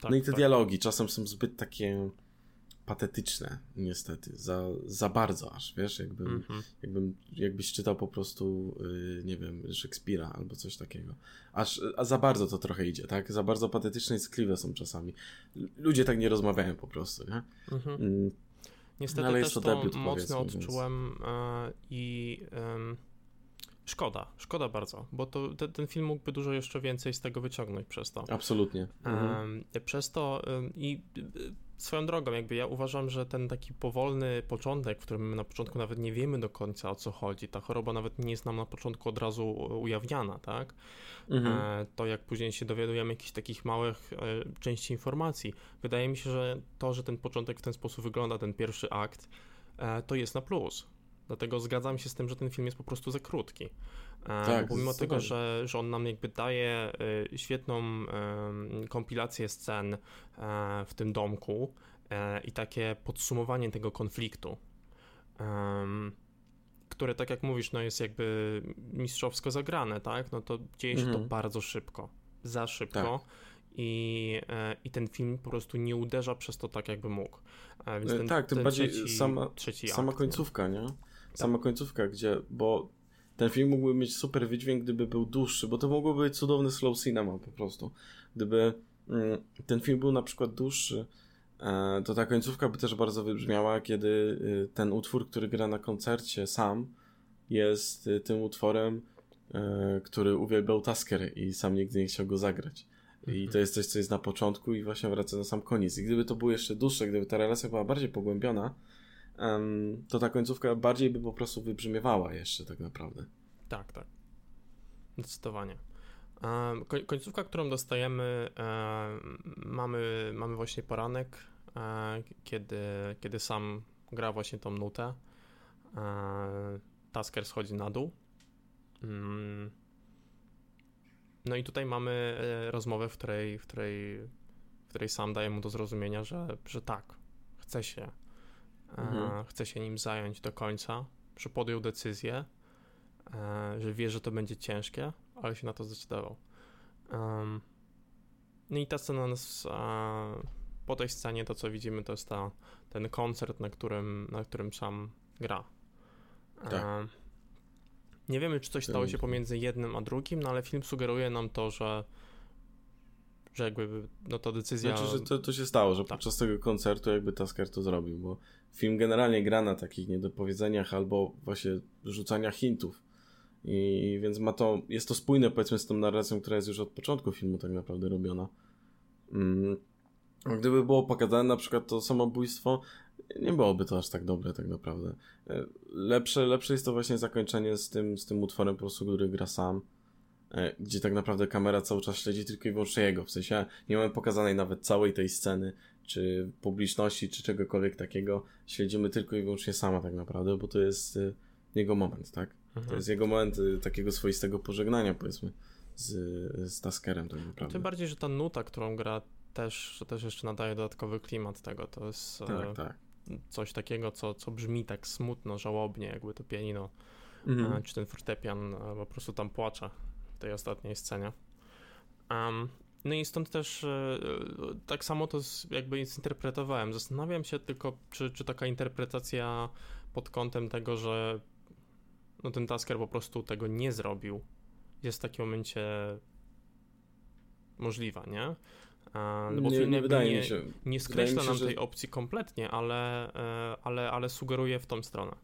Tak, no i te tak. dialogi czasem są zbyt takie patetyczne, niestety, za, za bardzo aż, wiesz, jakbym, mm -hmm. jakbym jakbyś czytał po prostu, yy, nie wiem, Szekspira albo coś takiego. Aż a za bardzo to trochę idzie, tak? Za bardzo patetyczne i skliwe są czasami. Ludzie tak nie rozmawiają po prostu, nie? Mm -hmm. mm. Niestety Ale też to, debiut, mocno odczułem więc... e, i szkoda, szkoda bardzo, bo to, te, ten film mógłby dużo jeszcze więcej z tego wyciągnąć przez to. Absolutnie. Mhm. Przez to i swoją drogą, jakby ja uważam, że ten taki powolny początek, w którym my na początku nawet nie wiemy do końca o co chodzi, ta choroba nawet nie jest nam na początku od razu ujawniana, tak? Mhm. E, to jak później się dowiadujemy jakichś takich małych e, części informacji. Wydaje mi się, że to, że ten początek w ten sposób wygląda, ten pierwszy akt, e, to jest na plus. Dlatego zgadzam się z tym, że ten film jest po prostu za krótki. Tak, pomimo tego, że, że on nam jakby daje świetną kompilację scen w tym domku i takie podsumowanie tego konfliktu które, tak jak mówisz, no jest jakby mistrzowsko zagrane, tak? No to dzieje się mhm. to bardzo szybko, za szybko. Tak. I, e, I ten film po prostu nie uderza przez to tak, jakby mógł. E, ten, tak, tym ten bardziej trzeci, sama, trzeci sama akt, końcówka, nie? Tak. Sama tak. końcówka, gdzie, bo ten film mógłby mieć super wydźwięk, gdyby był dłuższy, bo to mogłoby być cudowny slow cinema po prostu. Gdyby mm, ten film był na przykład dłuższy, E, to ta końcówka by też bardzo wybrzmiała, kiedy y, ten utwór, który gra na koncercie sam, jest y, tym utworem, e, który uwielbiał Tasker i sam nigdy nie chciał go zagrać. I mhm. to jest coś, co jest na początku i właśnie wraca na sam koniec. I gdyby to było jeszcze dłuższe, gdyby ta relacja była bardziej pogłębiona, to ta końcówka bardziej by po prostu wybrzmiewała jeszcze tak naprawdę. Tak, tak. Zdecydowanie. Końcówka, którą dostajemy, mamy, mamy właśnie poranek, kiedy, kiedy sam gra właśnie tą nutę. Tasker schodzi na dół. Mm. No i tutaj mamy e, rozmowę, w której, w której, której sam daje mu do zrozumienia, że, że tak, chce się, e, mhm. chce się nim zająć do końca, że podjął decyzję, e, że wie, że to będzie ciężkie, ale się na to zdecydował. No i ta scena nas, po tej scenie to, co widzimy, to jest ta, ten koncert, na którym, na którym sam gra. Tak. Nie wiemy, czy coś stało się pomiędzy jednym a drugim, no ale film sugeruje nam to, że że jakby no to decyzja... Znaczy, że to, to się stało, że tak. podczas tego koncertu jakby Tasker to zrobił, bo film generalnie gra na takich niedopowiedzeniach albo właśnie rzucaniach hintów. I więc ma to, jest to spójne powiedzmy z tą narracją, która jest już od początku filmu tak naprawdę robiona. Mm. Gdyby było pokazane na przykład to samobójstwo, nie byłoby to aż tak dobre tak naprawdę. E, lepsze, lepsze jest to właśnie zakończenie z tym, z tym utworem po prostu, który gra sam, gdzie tak naprawdę kamera cały czas śledzi tylko i wyłącznie jego, w sensie nie mamy pokazanej nawet całej tej sceny, czy publiczności, czy czegokolwiek takiego, śledzimy tylko i wyłącznie sama tak naprawdę, bo to jest e, jego moment, tak? Mhm. To jest jego moment takiego swoistego pożegnania, powiedzmy, z, z Taskerem tak naprawdę. Tym bardziej, że ta nuta, którą gra też, że też jeszcze nadaje dodatkowy klimat tego, to jest... Tak, tak coś takiego, co, co brzmi tak smutno, żałobnie, jakby to pianino, mhm. czy ten fortepian po prostu tam płacze tej ostatniej scenie. Um, no i stąd też e, tak samo to jakby zinterpretowałem. Zastanawiam się tylko, czy, czy taka interpretacja pod kątem tego, że no ten Tasker po prostu tego nie zrobił, jest w takim momencie możliwa, nie? No bo nie, film nie wydaje nie, mi się. Nie skreśla się, nam tej opcji kompletnie, ale, e, ale, ale sugeruje w tą stronę.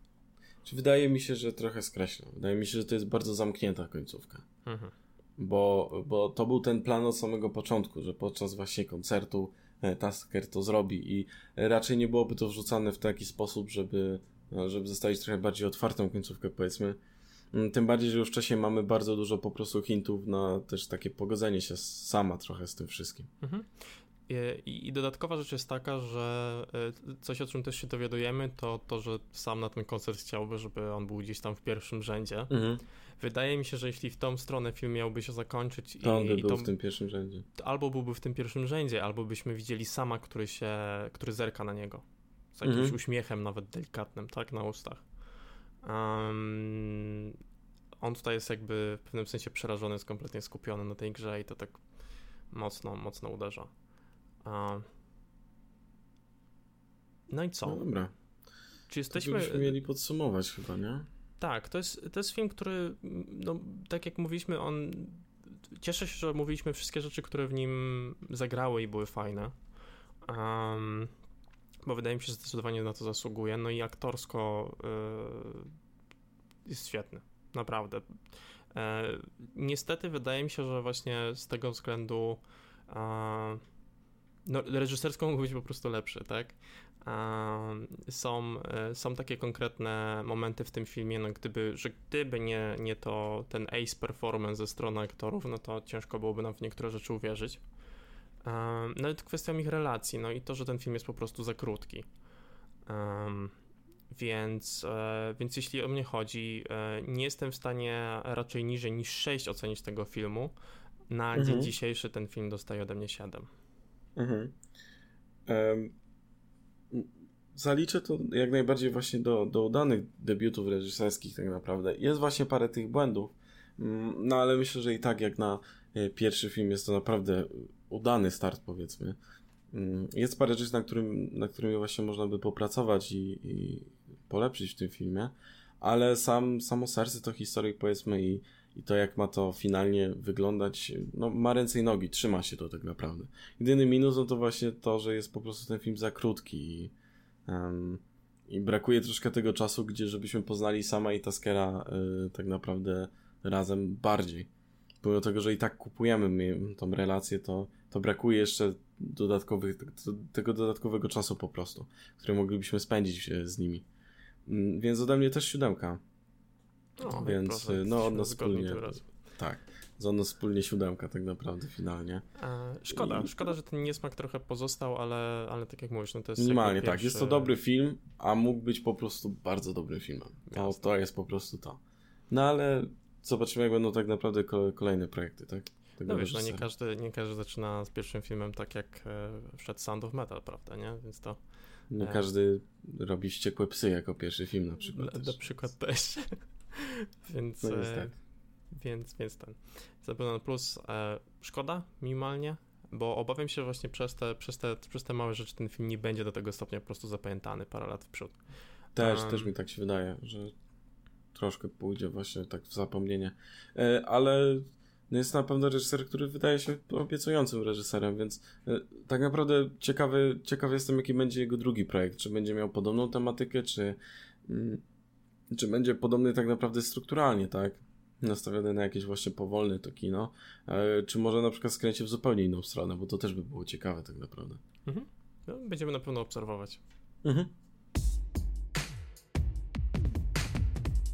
Czy wydaje mi się, że trochę skreśla. Wydaje mi się, że to jest bardzo zamknięta końcówka. Mhm. Bo, bo to był ten plan od samego początku, że podczas właśnie koncertu e, Tasker to zrobi i raczej nie byłoby to wrzucane w taki sposób, żeby, no, żeby zostawić trochę bardziej otwartą końcówkę, powiedzmy. Mm, tym bardziej, że już wcześniej mamy bardzo dużo po prostu hintów na też takie pogodzenie się sama trochę z tym wszystkim. Mhm. I, I, dodatkowa rzecz jest taka, że e, coś, o czym też się dowiadujemy, to to, że sam na ten koncert chciałby, żeby on był gdzieś tam w pierwszym rzędzie. Mhm. Wydaje mi się, że jeśli w tą stronę film miałby się zakończyć to on by i był to, w tym pierwszym rzędzie. Albo byłby w tym pierwszym rzędzie, albo byśmy widzieli sama, który się, który zerka na niego. Z jakimś mhm. uśmiechem nawet delikatnym, tak, na ustach. Um, on tutaj jest jakby w pewnym sensie przerażony, jest kompletnie skupiony na tej grze i to tak mocno, mocno uderza. No i co? No dobra. Czy jesteśmy. To mieli podsumować chyba, nie? Tak, to jest, to jest film, który, no, tak jak mówiliśmy, on. Cieszę się, że mówiliśmy wszystkie rzeczy, które w nim zagrały i były fajne. Um, bo wydaje mi się, że zdecydowanie na to zasługuje. No i aktorsko yy, jest świetny, naprawdę. E, niestety wydaje mi się, że właśnie z tego względu e, no, reżysersko mógł być po prostu lepszy, tak? E, są, są takie konkretne momenty w tym filmie, no gdyby, że gdyby nie, nie to ten ace performance ze strony aktorów, no to ciężko byłoby nam w niektóre rzeczy uwierzyć. Nawet kwestią ich relacji, no i to, że ten film jest po prostu za krótki. Więc, e, więc jeśli o mnie chodzi, e, nie jestem w stanie raczej niżej niż 6 ocenić tego filmu. Na mhm. dzień dzisiejszy ten film dostaje ode mnie 7. Mhm. Um, zaliczę to jak najbardziej właśnie do, do udanych debiutów reżyserskich tak naprawdę. Jest właśnie parę tych błędów, mm, no ale myślę, że i tak jak na e, pierwszy film jest to naprawdę udany start, powiedzmy. Mm, jest parę rzeczy, na którym, na którymi właśnie można by popracować i, i polepszyć w tym filmie, ale sam, samo serce to historyk, powiedzmy, i, i to, jak ma to finalnie wyglądać, no ma ręce i nogi, trzyma się to tak naprawdę. Jedyny minus no to właśnie to, że jest po prostu ten film za krótki i, um, i brakuje troszkę tego czasu, gdzie żebyśmy poznali sama i Taskera y, tak naprawdę razem bardziej pomimo tego, że i tak kupujemy tą relację, to, to brakuje jeszcze dodatkowych, tego dodatkowego czasu po prostu, który moglibyśmy spędzić e, z nimi. Mm, więc ode mnie też siódemka. No, Więc no od nas wspólnie. Tak. Z nas wspólnie siódemka tak naprawdę finalnie. E, szkoda, I... szkoda, że ten niesmak trochę pozostał, ale, ale tak jak mówisz, no to jest Minimalnie tak, jest to dobry film, a mógł być po prostu bardzo dobrym filmem. To, to jest po prostu to. No ale zobaczymy, jak będą tak naprawdę kolejne projekty, tak? tego No wiesz, no nie każdy, nie każdy zaczyna z pierwszym filmem tak jak e, wszedł Sound of Metal, prawda, nie? Więc to Nie e. każdy robi wściekłe psy jako pierwszy film na przykład. na, na przykład też. [LAUGHS] [LAUGHS] więc, No jest e, tak. więc, więc ten. Zapewne plus e, szkoda minimalnie, bo obawiam się że właśnie przez te, przez, te, przez te małe rzeczy ten film nie będzie do tego stopnia po prostu zapamiętany parę lat w przód. Też, Um, też mi tak się wydaje, że troszkę pójdzie właśnie tak w zapomnienie. E, ale no jest na pewno reżyser, który wydaje się obiecującym reżyserem, więc e, tak naprawdę ciekawy, ciekawy jestem, jaki będzie jego drugi projekt. Czy będzie miał podobną tematykę, czy, mm, czy będzie podobny tak naprawdę strukturalnie, tak? Nastawiony na jakieś właśnie powolne to kino, e, czy może na przykład skręci w zupełnie inną stronę, bo to też by było ciekawe tak naprawdę. Mhm. No, będziemy na pewno obserwować. Mhm.